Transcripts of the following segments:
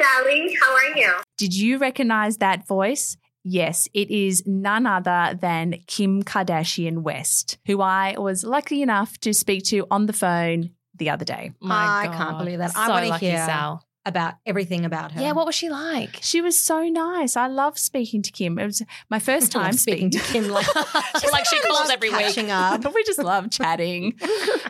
Sally. How are you? Did you recognize that voice? Yes, it is none other than Kim Kardashian West, who I was lucky enough to speak to on the phone the other day. My I God. can't believe that. I wanna hear- Sal. About everything about her. Yeah, what was she like? She was so nice. I love speaking to Kim. It was my first time speaking to Kim like, like she calls Love every week. up. we just love chatting.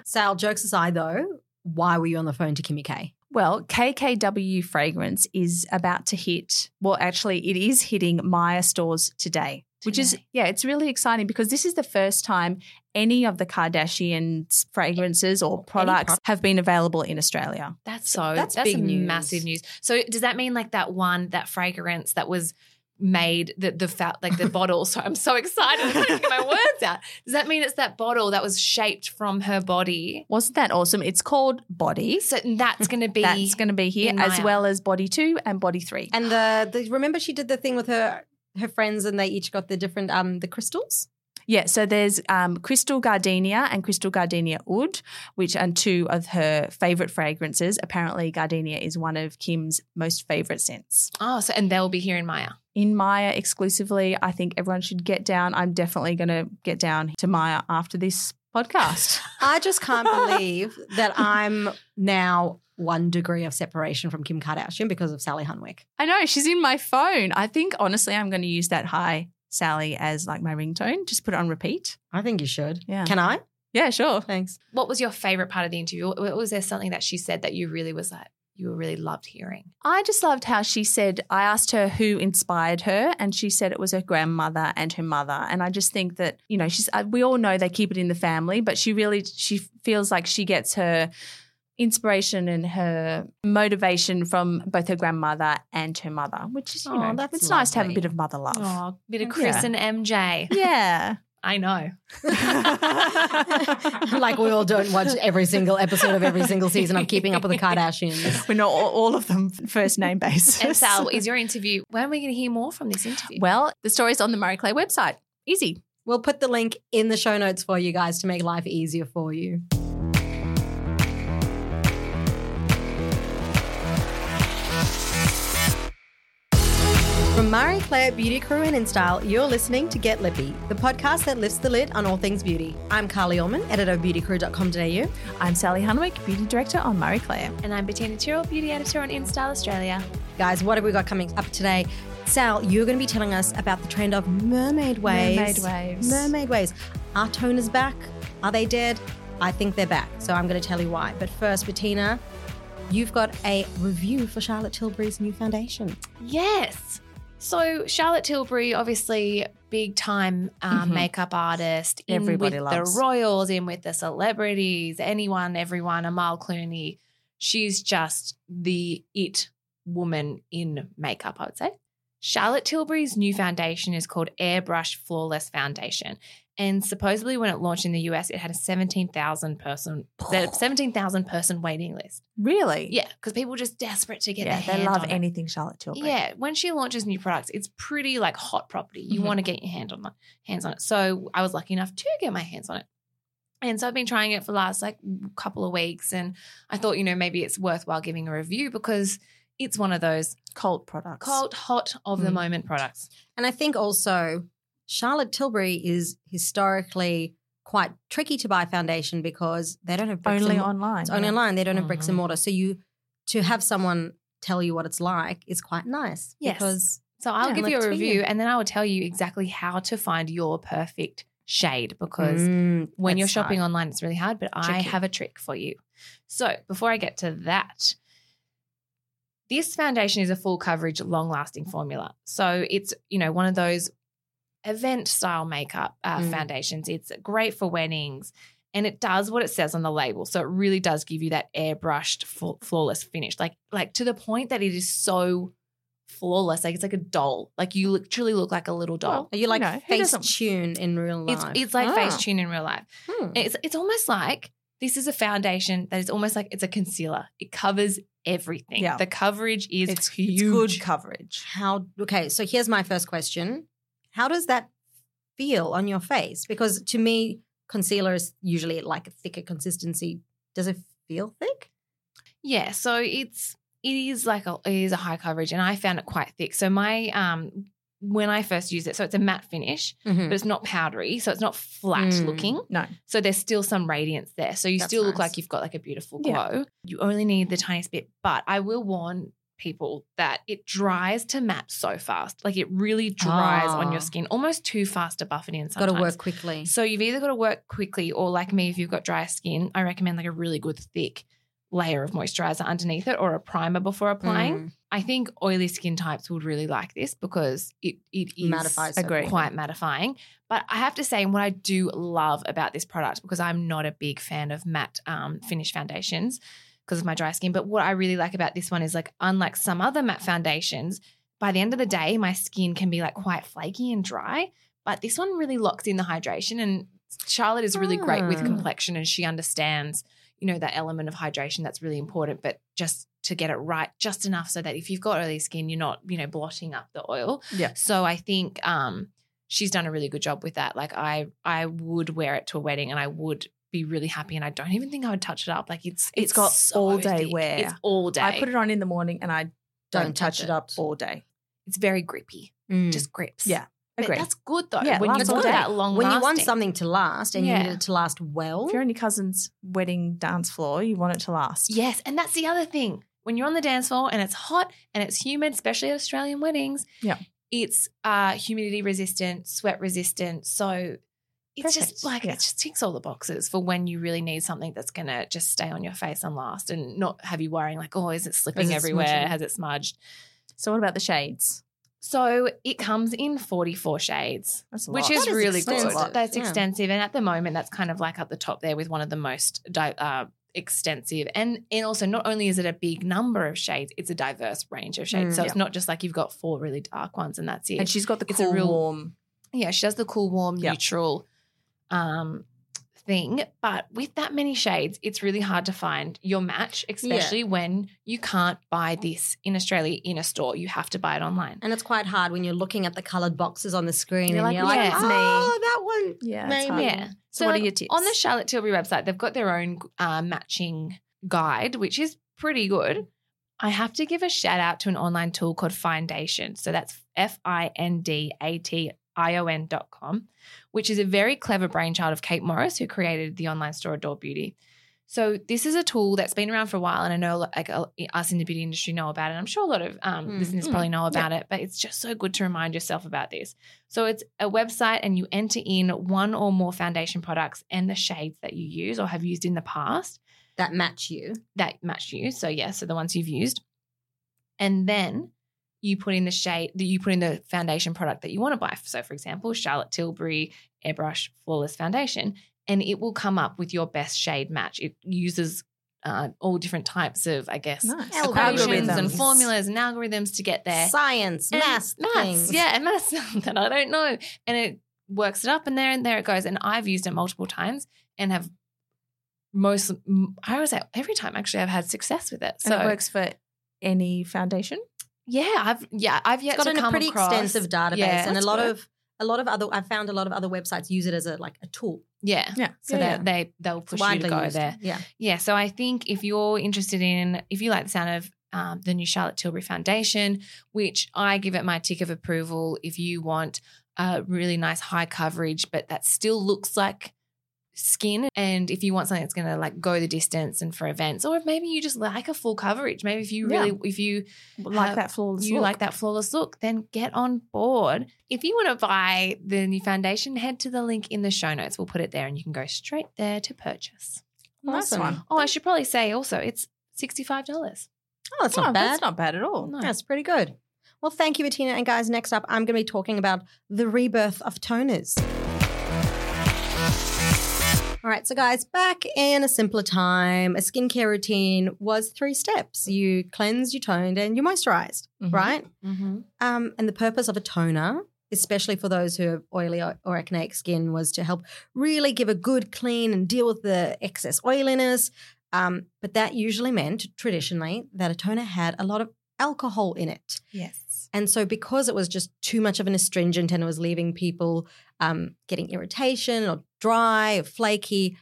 Sal, jokes aside though, why were you on the phone to Kimmy K? Well, KKW Fragrance is about to hit, well, actually, it is hitting Myer stores today, which is, yeah, it's really exciting because this is the first time any of the Kardashians' fragrances or products product. have been available in Australia. That's so That's that's, big news. massive news. So does that mean like that one that fragrance that was made the the fat like the bottle? So I'm so excited. I can't get my words out. Does that mean it's that bottle that was shaped from her body? Wasn't that awesome? It's called Body. So that's going to be That's going to be here, as well as Body 2 and Body 3. And the, the remember she did the thing with her her friends and they each got the different um the crystals? Yeah, so there's um, Crystal Gardenia and Crystal Gardenia Oud, which are two of her favorite fragrances. Apparently, Gardenia is one of Kim's most favorite scents. oh, so and they'll be here in Myer. In Myer exclusively, I think everyone should get down. I'm definitely going to get down to Myer after this podcast. I just can't believe that I'm now one degree of separation from Kim Kardashian because of Sally Hunwick. I know she's in my phone. I think honestly, I'm going to use that "Hi Sally" as like my ringtone. Just put it on repeat. I think you should. Yeah. Can I? Yeah, sure. Thanks. What was your favorite part of the interview? Was there something that she said that you really was like you really loved hearing? I just loved how she said, I asked her who inspired her, and she said it was her grandmother and her mother. And I just think that, you know, she's, uh, we all know they keep it in the family, but she really, she feels like she gets her inspiration and her motivation from both her grandmother and her mother, which is, you Oh, know, that's it's nice to have a bit of mother love. Oh, bit of Kris Yeah. and MJ. Yeah. I know. like we all don't watch every single episode of every single season of Keeping Up with the Kardashians. We're not all, all of them first name basis. And Sal, is your interview? When are we going to hear more from this interview? well, the story's on the Marie Claire website. Easy. We'll put the link in the show notes for you guys to make life easier for you. From Marie Claire Beauty Crew and InStyle, you're listening to Get Lippy, the podcast that lifts the lid on all things beauty. I'm Carly Ullman, editor of beautycrew.com.au. I'm Sally Hunwick, beauty director on Marie Claire. and I'm Bettina Tyrrell, beauty editor on InStyle Australia. Guys, what have we got coming up today? Sal, you're going to be telling us about the trend of mermaid waves. Mermaid waves. Mermaid waves. Are toners back? Are they dead? I think they're back. So I'm going to tell you why. But first, Bettina, you've got a review for Charlotte Tilbury's new foundation. Yes. So Charlotte Tilbury, obviously big time um, Mhm. makeup artist, in Everybody with loves. the royals, in with the celebrities, anyone, everyone. Amal Clooney, she's just the it woman in makeup. I would say. Charlotte Tilbury's new foundation is called Airbrush Flawless Foundation. And supposedly, when it launched in the US, it had a 17,000 person, 17,000 person waiting list. Really? Yeah, because people were just desperate to get yeah, their they hands love on it. anything Charlotte Tilbury. Yeah, when she launches new products, it's pretty like hot property. You Mhm. want to get your hand on the, hands on it. So I was lucky enough to get my hands on it. And so I've been trying it for the last like couple of weeks and I thought, you know, maybe it's worthwhile giving a review because it's one of those Cult products. cult hot of the Mm. moment products. And I think also Charlotte Tilbury is historically quite tricky to buy foundation because they don't have bricks Only and, online. It's only yeah. online. They don't have bricks and Mhm. mortar. So you to have someone tell you what it's like is quite nice. Yes. Because So I'll Yeah, give you a review you. and then I will tell you exactly how to find your perfect shade because Mm, when you're shopping hard. online, it's really hard, but I have a trick for you. So before I get to that, this foundation is a full coverage, long lasting formula. So it's, you know, one of those event style makeup uh, Mm. foundations. It's great for weddings and it does what it says on the label. So it really does give you that airbrushed, fl- flawless finish, like, like to the point that it is so flawless. Like it's like a doll. Like you literally look like a little doll. Well, Are you like know, face tune in real It's life? it's like Ah. face tune in real life. Hmm. It's it's almost like this is a foundation that is almost like it's a concealer. It covers everything. Yeah. The coverage is It's, it's huge. good coverage. How okay, so here's my first question. How does that feel on your face? Because to me, concealer is usually like a thicker consistency. Does it feel thick? Yeah, so it's it is like a it is a high coverage, and I found it quite thick. So my um when I first used it, so it's a matte finish, Mhm. but it's not powdery, so it's not flat Mm. looking. No. So there's still some radiance there. So you That's still look like you've got like a beautiful Yeah. glow. You only need the tiniest bit, but I will warn people that it dries to matte so fast. Like it really dries on Ah. your skin, almost too fast to buff it in Got to work quickly. So you've either got to work quickly or like me, if you've got dry skin, I recommend like a really good thick layer of moisturizer underneath it or a primer before applying. Mm. I think oily skin types would really like this because it it is Mattifies Agree. quite mattifying. But I have to say, what I do love about this product, because I'm not a big fan of matte um, finish foundations because of my dry skin, but what I really like about this one is like, unlike some other matte foundations, by the end of the day, my skin can be like quite flaky and dry. But this one really locks in the hydration. And Charlotte is really great with Ah. complexion and she understands, you know, that element of hydration that's really important, but just to get it right, just enough so that if you've got oily skin, you're not, you know, blotting up the oil. Yeah. So I think um, she's done a really good job with that. Like I, I would wear it to a wedding and I would be really happy. And I don't even think I would touch it up. Like it's, It's got so all day thick. wear. It's all day. I put it on in the morning and I don't, Don't touch touch it up all day. It's very grippy. Mm. Just grips. Yeah. But That's good though. Yeah, when you want all day. that long when you want something to last and Yeah. you need it to last well. If you're on your cousin's wedding dance floor, you want it to last. Yes, and that's the other thing. When you're on the dance floor and it's hot and it's humid, especially at Australian weddings, Yeah. it's uh, humidity resistant, sweat resistant. So it's Perfect. just like Yeah. it just ticks all the boxes for when you really need something that's gonna just stay on your face and last, and not have you worrying like, oh, is it slipping it everywhere? smudging? Has it smudged? So what about the shades? So it comes in 44 shades That's a which lot. is really extensive. good. That's Yeah. extensive, and at the moment, that's kind of like up the top there with one of the most di- uh, extensive. And and also, not only is it a big number of shades, it's a diverse range of shades. Mm. so it's not just like you've got four really dark ones and that's it. and she's got the It's a cool, real- warm. yeah, she does the cool, warm, Yeah. neutral um, thing. But with that many shades, it's really hard to find your match, especially when you can't buy this in Australia in a store. You have to buy it online. and it's quite hard when you're looking at the coloured boxes on the screen You're and like, you're like, yeah, it's me. oh, that one. Yeah, Maybe. Yeah. So, what like, are your tips On the Charlotte Tilbury website, they've got their own uh, matching guide, which is pretty good. I have to give a shout out to an online tool called Findation. So that's F I N D A T I O N dot com, which is a very clever brainchild of Kate Morris, who created the online store Adore Beauty. So this is a tool that's been around for a while, and I know like us in the beauty industry know about it. I'm sure a lot of um, Mm, listeners mm, probably know about it, but it's just so good to remind yourself about this. So it's a website, and you enter in one or more foundation products and the shades that you use or have used in the past That match you. that match you. So yeah, so the ones you've used, and then you put in the shade that you put in the foundation product that you want to buy. So for example, Charlotte Tilbury Airbrush Flawless Foundation, and it will come up with your best shade match. It uses uh, all different types of, I guess, Nice. equations and formulas and algorithms to get there. Science, And maths, maths, things. yeah, and maths that I don't know, and it works it up, and there and there it goes. And I've used it multiple times and have most. I always say every time actually I've had success with it. And So it works for any foundation. Yeah, I've yeah I've yet It's got to a pretty across, extensive database Yeah, and a lot good. of a lot of other I've found a lot of other websites use it as a like a tool. yeah. Yeah. So yeah, that they they'll push you to go used. there. Yeah. Yeah, so I think if you're interested in, if you like the sound of um, the new Charlotte Tilbury Foundation, which I give it my tick of approval, if you want a really nice high coverage, but that still looks like skin, and if you want something that's going to like go the distance and for events, or if maybe you just like a full coverage, maybe if you Yeah. really, if you like have- that flawless you look. like that flawless look, then get on board. If you want to buy the new foundation, head to the link in the show notes. We'll put it there, and you can go straight there to purchase. Nice Awesome. one. Oh, I should probably say also it's sixty-five dollars. Oh, that's not bad. That's not bad at all. No. That's pretty good. Well, thank you, Bettina. And guys, next up, I'm going to be talking about the rebirth of toners. All right, so guys, back in a simpler time, a skincare routine was three steps. You cleansed, you toned, and you moisturized, Mhm. right? Mm-hmm. Um, and the purpose of a toner, especially for those who have oily or or acneic skin, was to help really give a good clean and deal with the excess oiliness. Um, but that usually meant, traditionally, that a toner had a lot of alcohol in it. Yes. And so, because it was just too much of an astringent and it was leaving people um, getting irritation or dry or flaky,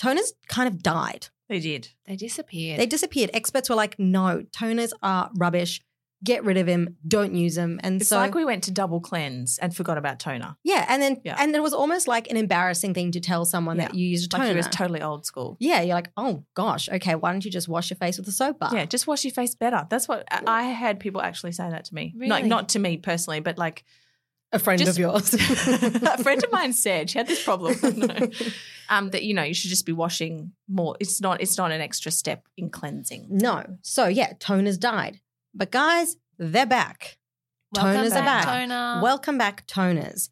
toners kind of died. They did. They disappeared. They disappeared. Experts were like, no, toners are rubbish. Get rid of him. Don't use them. And It's so, like we went to double cleanse and forgot about toner. yeah, and then Yeah. and it was almost like an embarrassing thing to tell someone that you used a Like toner. it was totally old school. yeah, you're like, oh gosh, okay, why don't you just wash your face with a soap bar? Yeah, just wash your face better. That's what I I had people actually say that to me. Like not to me personally, but like a friend Just- of yours. a friend of mine said she had this problem. No. um, that you know you should just be washing more. It's not. It's not an extra step in cleansing. No. So yeah, toners died. But guys, they're back. Welcome toners are back. Toner. Welcome back, toners.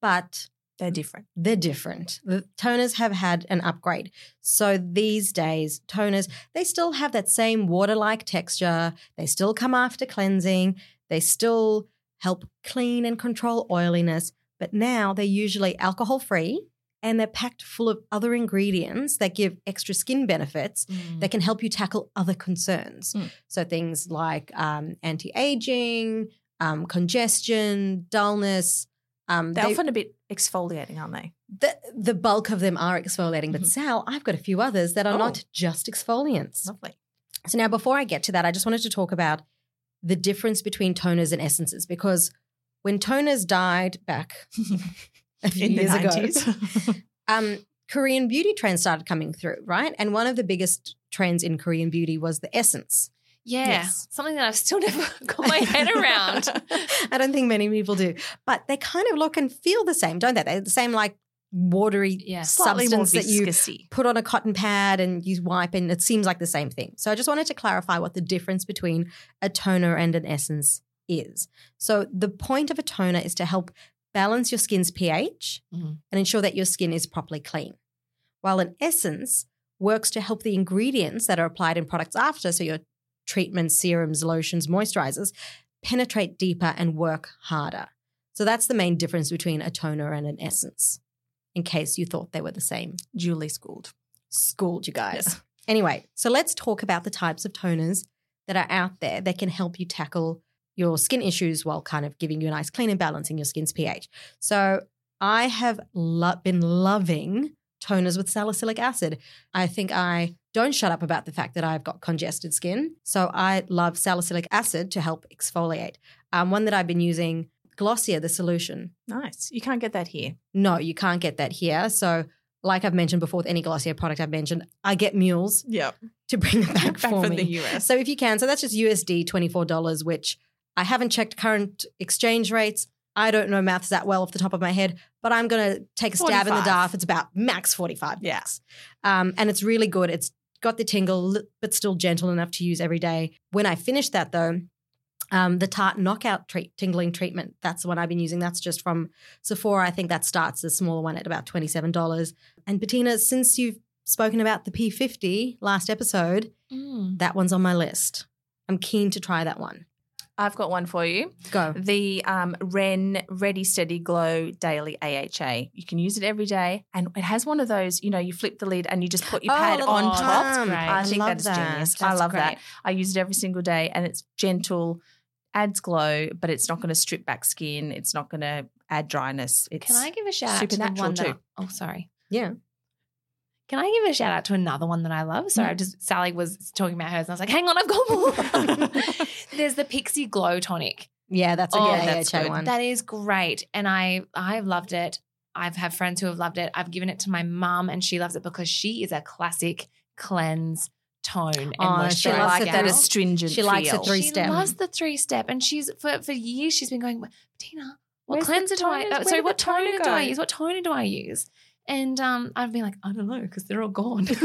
But They're different. they're different. The toners have had an upgrade. So these days, toners, they still have that same water-like texture. They still come after cleansing. They still help clean and control oiliness, but now they're usually alcohol-free and they're packed full of other ingredients that give extra skin benefits Mm. that can help you tackle other concerns. Mm. So things like um, anti-aging, um, congestion, dullness. Um, They're they- often a bit exfoliating, aren't they? the, the bulk of them are exfoliating, but Mhm. Sal, I've got a few others that are Oh. not just exfoliants. Lovely. So now, before I get to that, I just wanted to talk about the difference between toners and essences because when toners died back a few In the years ago, um, Korean beauty trends started coming through, right? And one of the biggest trends in Korean beauty was the essence. Yeah, Yes. something that I've still never got my head around. I don't think many people do, but they kind of look and feel the same, don't they? They're the same, like watery Yeah. Substance that you put on a cotton pad and you wipe, and it seems like the same thing. So I just wanted to clarify what the difference between a toner and an essence is. So the point of a toner is to help balance your skin's pH Mhm. and ensure that your skin is properly clean, while an essence works to help the ingredients that are applied in products after, so your treatments, serums, lotions, moisturizers, penetrate deeper and work harder. So that's the main difference between a toner and an essence, in case you thought they were the same Duly schooled. schooled you guys. Yes. Anyway, so let's talk about the types of toners that are out there that can help you tackle your skin issues while kind of giving you a nice clean and balancing your skin's pH. So I have lo- been loving toners with salicylic acid. I think I don't shut up about the fact that I've got congested skin. So I love salicylic acid to help exfoliate. Um, one that I've been using, Glossier, the solution. Nice. You can't get that here. No, you can't get that here. So like I've mentioned before with any Glossier product I've mentioned, I get mules Yeah. to bring it back, Back for from me. the US. So if you can, so that's just USD $24, which I haven't checked current exchange rates. I don't know maths that well off the top of my head, but I'm going to take a stab in the dark. It's about max 45 Yeah. Um, and it's really good. It's got the tingle, but still gentle enough to use every day. When I finish that though, um, the Tarte Knockout treat, tingling treatment, that's the one I've been using. That's just from Sephora. I think that starts the smaller one at about $27. And Bettina, since you've spoken about the P50 last episode, Mm. that one's on my list. I'm keen to try that one. I've got one for you. Go. The um, Ren Ready Steady Glow Daily AHA. You can use it every day, and it has one of those. You know, you flip the lid and you just put your Oh, pad on top. That's great. I, I think love that is that. genius. I love great. that. I use it every single day, and it's gentle, adds glow, but it's not going to strip back skin. It's not going to add dryness. It's Can I give a shout out to the one that? too. Oh, sorry. Yeah. Can I give a shout out to another one that I love? Sorry, Mm. I just Sally was talking about hers, and I was like, "Hang on, I've got more." There's the Pixie Glow Tonic. Yeah, that's a Oh, good that's good. one. That is great, and I I've loved it. I've had friends who have loved it. I've given it to my mum, and she loves it because she is a classic cleanse tone and Oh, she moisturizer loves like it that astringent. she likes feel. three she step. loves the three step, and she's for for years she's been going, Tina, what Where's cleanser do I? Uh, sorry, what toner toner do I use? What toner do I use? And um, I've been like, I don't know, because they're all gone. but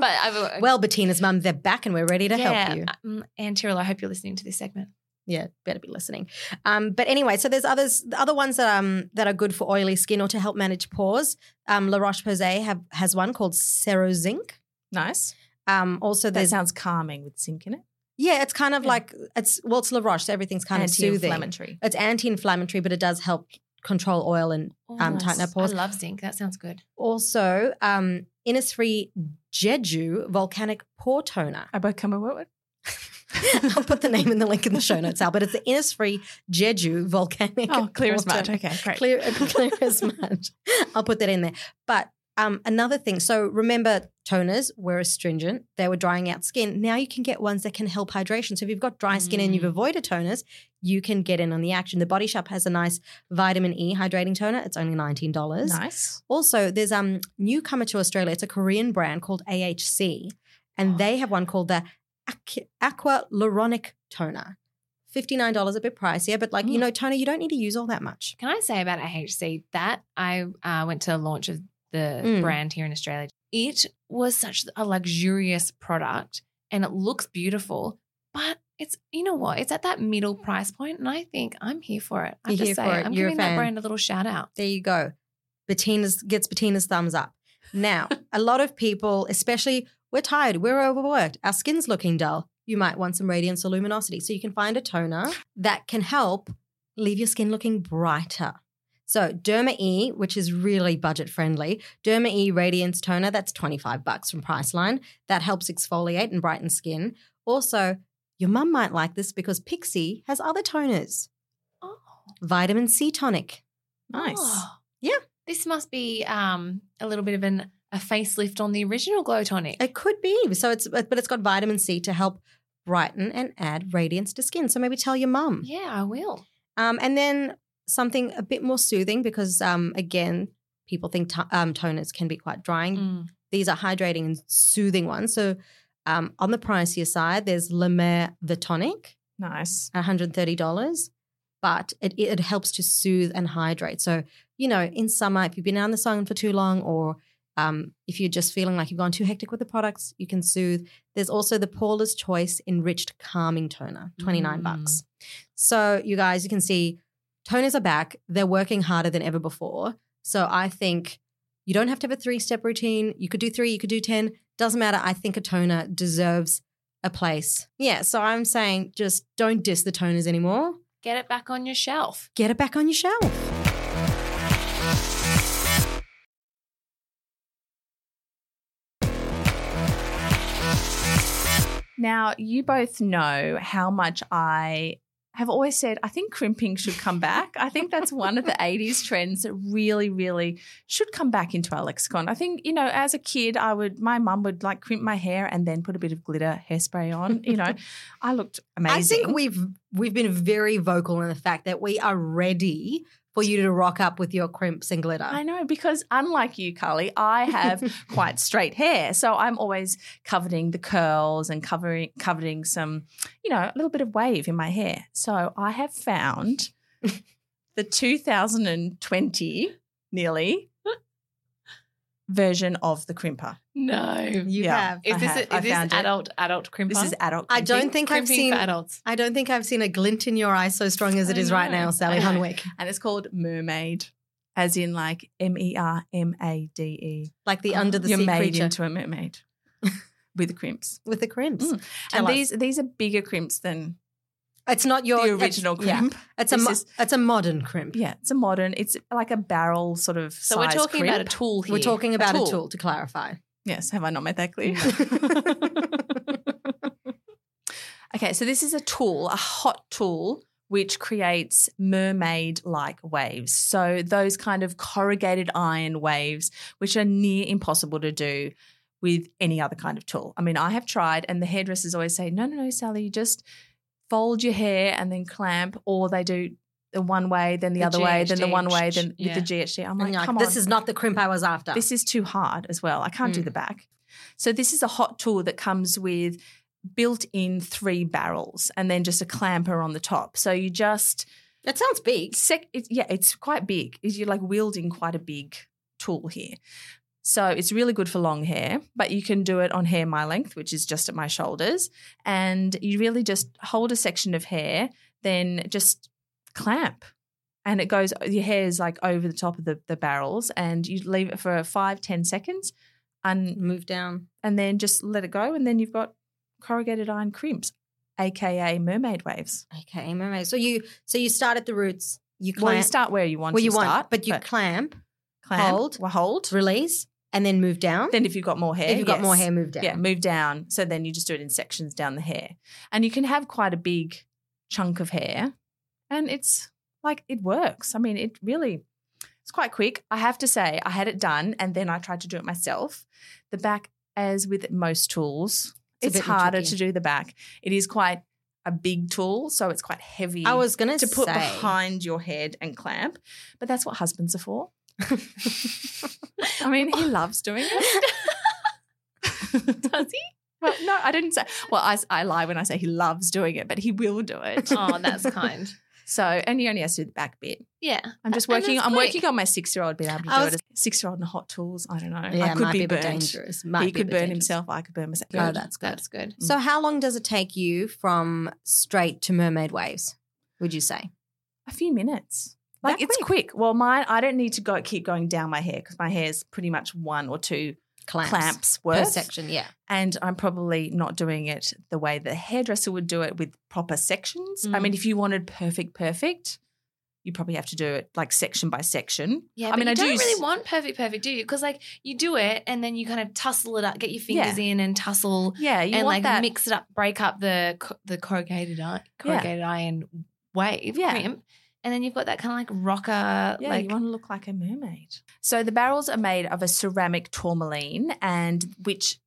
I've well, Bettina's mum, they're back and we're ready to yeah, help you. Um, and Tyrrell, I hope you're listening to this segment. Yeah, better be listening. Um, but anyway, so there's others, the other ones that um that are good for oily skin or to help manage pores. Um, La Roche Posay have has one called Serozinc. nice. Um, also That sounds calming with zinc in it. yeah, it's kind of Yeah. like it's well, it's La Roche, so everything's kind of. Anti-inflammatory. It's anti-inflammatory, but it does help control oil and Um, tighten up pores. I love zinc. That sounds good. also um Innisfree Jeju Volcanic Pore Toner. I both come what? I'll put the name in the link in the show notes, Al, but it's the Innisfree Jeju Volcanic. Oh, clear as mud. Okay, great. Clear, clear as mud. I'll put that in there. But Um, another thing, so remember toners were astringent, they were drying out skin. Now you can get ones that can help hydration. So if you've got dry skin and you've Mm. avoided toners, you can get in on the action. The Body Shop has a nice vitamin E hydrating toner. It's only $19. Nice. Also, there's um newcomer to Australia. It's a Korean brand called AHC, and Oh, they have one called the Aqua Luronic Toner. $59 a bit pricier, but like, you Mm. know, toner, you don't need to use all that much. Can I say about AHC that I uh, went to the launch of the Mm. brand here in Australia? It was such a luxurious product and it looks beautiful, but it's you know what? It's at that middle price point, and I think I'm here for it. I You're just here say for it. I'm You're giving that brand a little shout out. There you go. Bettina's gets Bettina's thumbs up. Now, a lot of people, especially we're tired, we're overworked, our skin's looking dull. You might want some radiance or luminosity. So you can find a toner that can help leave your skin looking brighter. So Derma E, which is really budget friendly, Derma E Radiance Toner, that's 25 bucks from Priceline. That helps exfoliate and brighten skin. Also, your mum might like this because Pixie has other toners. Oh, Vitamin C tonic. Nice. Oh. Yeah. This must be um, a little bit of an a facelift on the original Glow Tonic. It could be. So it's but it's got vitamin C to help brighten and add radiance to skin. So maybe tell your mum. yeah, I will. Um, and then something a bit more soothing because um, again, people think to- um, toners can be quite drying. Mm. These are hydrating and soothing ones. So um, on the pricier side, there's La Mer the tonic, Nice. $130. But it, it helps to soothe and hydrate. So, you know, in summer, if you've been out in the sun for too long or um, if you're just feeling like you've gone too hectic with the products, you can soothe. There's also the Paula's Choice Enriched Calming Toner, 29 Mm. bucks. So, you guys, you can see toners are back. They're working harder than ever before. So, I think you don't have to have a three step routine. You could do three, you could do 10. Doesn't matter. I think a toner deserves a place. Yeah. So, I'm saying just don't diss the toners anymore. Get it back on your shelf. Get it back on your shelf. Now, you both know how much I have always said I think crimping should come back. I think that's one of the 80s trends that really, really should come back into our lexicon. I think, you know, as a kid, I would, my mum would like crimp my hair and then put a bit of glitter hairspray on. You know, I looked amazing. I think we've we've been very vocal in the fact that we are ready for you to rock up with your crimps and glitter. I know because unlike you, Carly, I have quite straight hair, so I'm always coveting the curls and covering coveting some, you know, a little bit of wave in my hair. So I have found the 2020 nearly version of the crimper. No. you Yeah. have. Is I this, have. is I this found it. adult adult crimper? This is adult. I don't crimping, think I've seen for adults. I don't think I've seen a glint in your eye so strong as it is I right now, Sally Hunwick. and it's called Mermade, as in like M E R M A D E. Like the Oh, under the You're sea made creature into a mermaid with the crimps. with the crimps. Mm. And us. these these are bigger crimps than it's not your the it's- original yeah. crimp. It's a mo- is- it's a modern crimp. Yeah, it's a modern. It's like a barrel sort of. So we're talking crimp. about a tool here. We're talking about a tool. tool, to clarify. Yes, have I not made that clear? okay, so this is a tool, a hot tool, which creates mermaid-like waves. So those kind of corrugated iron waves, which are near impossible to do with any other kind of tool. I mean, I have tried, and the hairdressers always say, "No, no, no, Sally, you just fold your hair and then clamp," or they do the one way, then the, The other way, then the one way, then yeah. with the GHD. I'm like, like, come this on, is not the crimp I was after. this is too hard as well. I can't do Mm. the back. So this is a hot tool that comes with built-in three barrels and then just a clamper on the top. So you just that sounds big. sec- it, yeah, it's quite big. You're like wielding quite a big tool here. So it's really good for long hair, but you can do it on hair my length, which is just at my shoulders. And you really just hold a section of hair, then just clamp. And it goes, your hair is like over the top of the, the barrels, and you leave it for five, ten seconds, and, Move down. and then just let it go. And then you've got corrugated iron crimps, AKA mermaid waves. Okay, mermaid. So you so you start at the roots. You clamp. Well, you start where you want where to you start. want, but you clamp, clamp, hold. well, hold, release, and then move down. Then if you've got more hair, if you've got more hair, move down. yeah, move down. So then you just do it in sections down the hair, and you can have quite a big chunk of hair, and it's like it works. I mean, it really It's quite quick. I have to say, I had it done and then I tried to do it myself. The back, as with most tools, It's it's, harder tricky. to do the back. It is quite a big tool, so it's quite heavy. I was going to put behind your head and clamp, but that's what husbands are for. I mean, he loves doing it. Does he? Well, no, I didn't say. Well, I, I lie when I say he loves doing it, but he will do it. Oh, that's kind. So, and he only has to do the back bit. Yeah. I'm just working. I'm quick. working on my six year old being able to I do was- it. Six year old in hot tools. I don't know. Yeah, I could might be, be, a bit burnt. dangerous. Might He be could burn dangerous. himself. I could burn myself. Oh, that's good. That's good. So, how long does it take you from straight to mermaid waves? Would you say? a few minutes. Like That it's quick. Well, mine. I don't need to go keep going down my hair because my hair is pretty much one or two Clamps, clamps per section. Yeah. and I'm probably not doing it the way the hairdresser would do it with proper sections. I Mm. mean, if you wanted perfect, perfect, you probably have to do it like section by section. Yeah, I mean, I do don't really s- want perfect, perfect, do you? Because like you do it and then you kind of tussle it up, get your fingers in and tussle Yeah, you and like that. mix it up, break up the the corrugated Yeah. corrugated iron wave Yeah. crimp, and then you've got that kind of like rocker, Yeah, like you want to look like a mermaid. So the barrels are made of a ceramic tourmaline, and which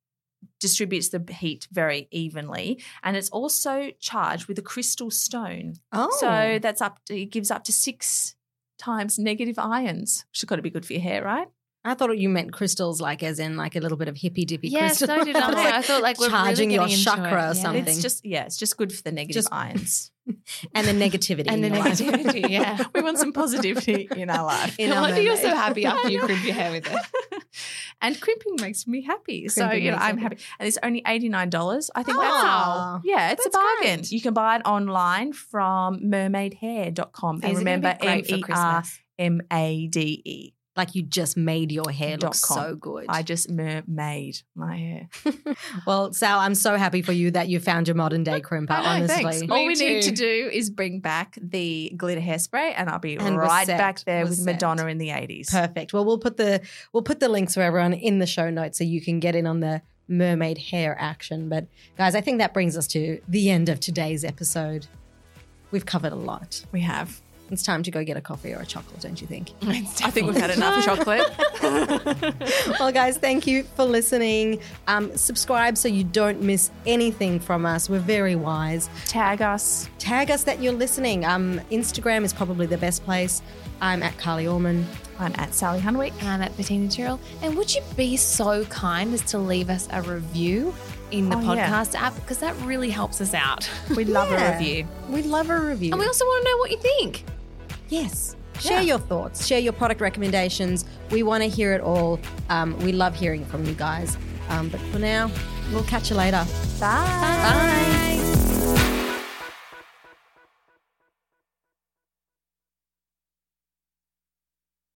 distributes the heat very evenly, and it's also charged with a crystal stone. Oh, So that's up. To, it gives up to six times negative ions, which has got to be good for your hair, right? I thought you meant crystals, like as in like a little bit of hippy dippy yeah, crystal. so did I. I thought like we're charging really your chakra it. or Yeah. something. It's just yeah, it's just good for the negative Just- ions. And the negativity. and the in life. negativity. Yeah. we want some positivity in our life. In no our wonder you're so happy after you crimp your hair with it. and crimping makes me happy. so Crimping you know, makes I'm you happy. And it's only eighty nine dollars. I think Aw. that's ah, yeah, it's That's a bargain. great. You can buy it online from mermadehair.com. And These are gonna remember M great for E R Christmas. M A D E. Like you just made your hair look com. so good. I just mermaid my hair. well, Sal, I'm so happy for you that you found your modern day oh, crimper. Oh, I know, honestly, thanks. Me All we need to do is bring back the glitter hairspray, and I'll be And right set. back there We're with set. Madonna in the eighties. Perfect. Well, we'll put the we'll put the links for everyone in the show notes so you can get in on the mermaid hair action. But guys, I think that brings us to the end of today's episode. We've covered a lot. We have. It's time to go get a coffee or a chocolate, don't you think? I think we've had enough chocolate. well, guys, thank you for listening. Um, subscribe so you don't miss anything from us. We're very wise. Tag us. Tag us that you're listening. Um, Instagram is probably the best place. I'm at Carly Ullman. I'm at Sally Hunwick. And I'm at Bettina Tyrrell. And would you be so kind as to leave us a review in the Oh, yeah. podcast app? Because that really helps us out. We'd love Yeah. a review. We'd love a review. And we also want to know what you think. Yes. Share Yeah. your thoughts, share your product recommendations. We want to hear it all. Um, we love hearing from you guys. Um, but for now, we'll catch you later. Bye. Bye.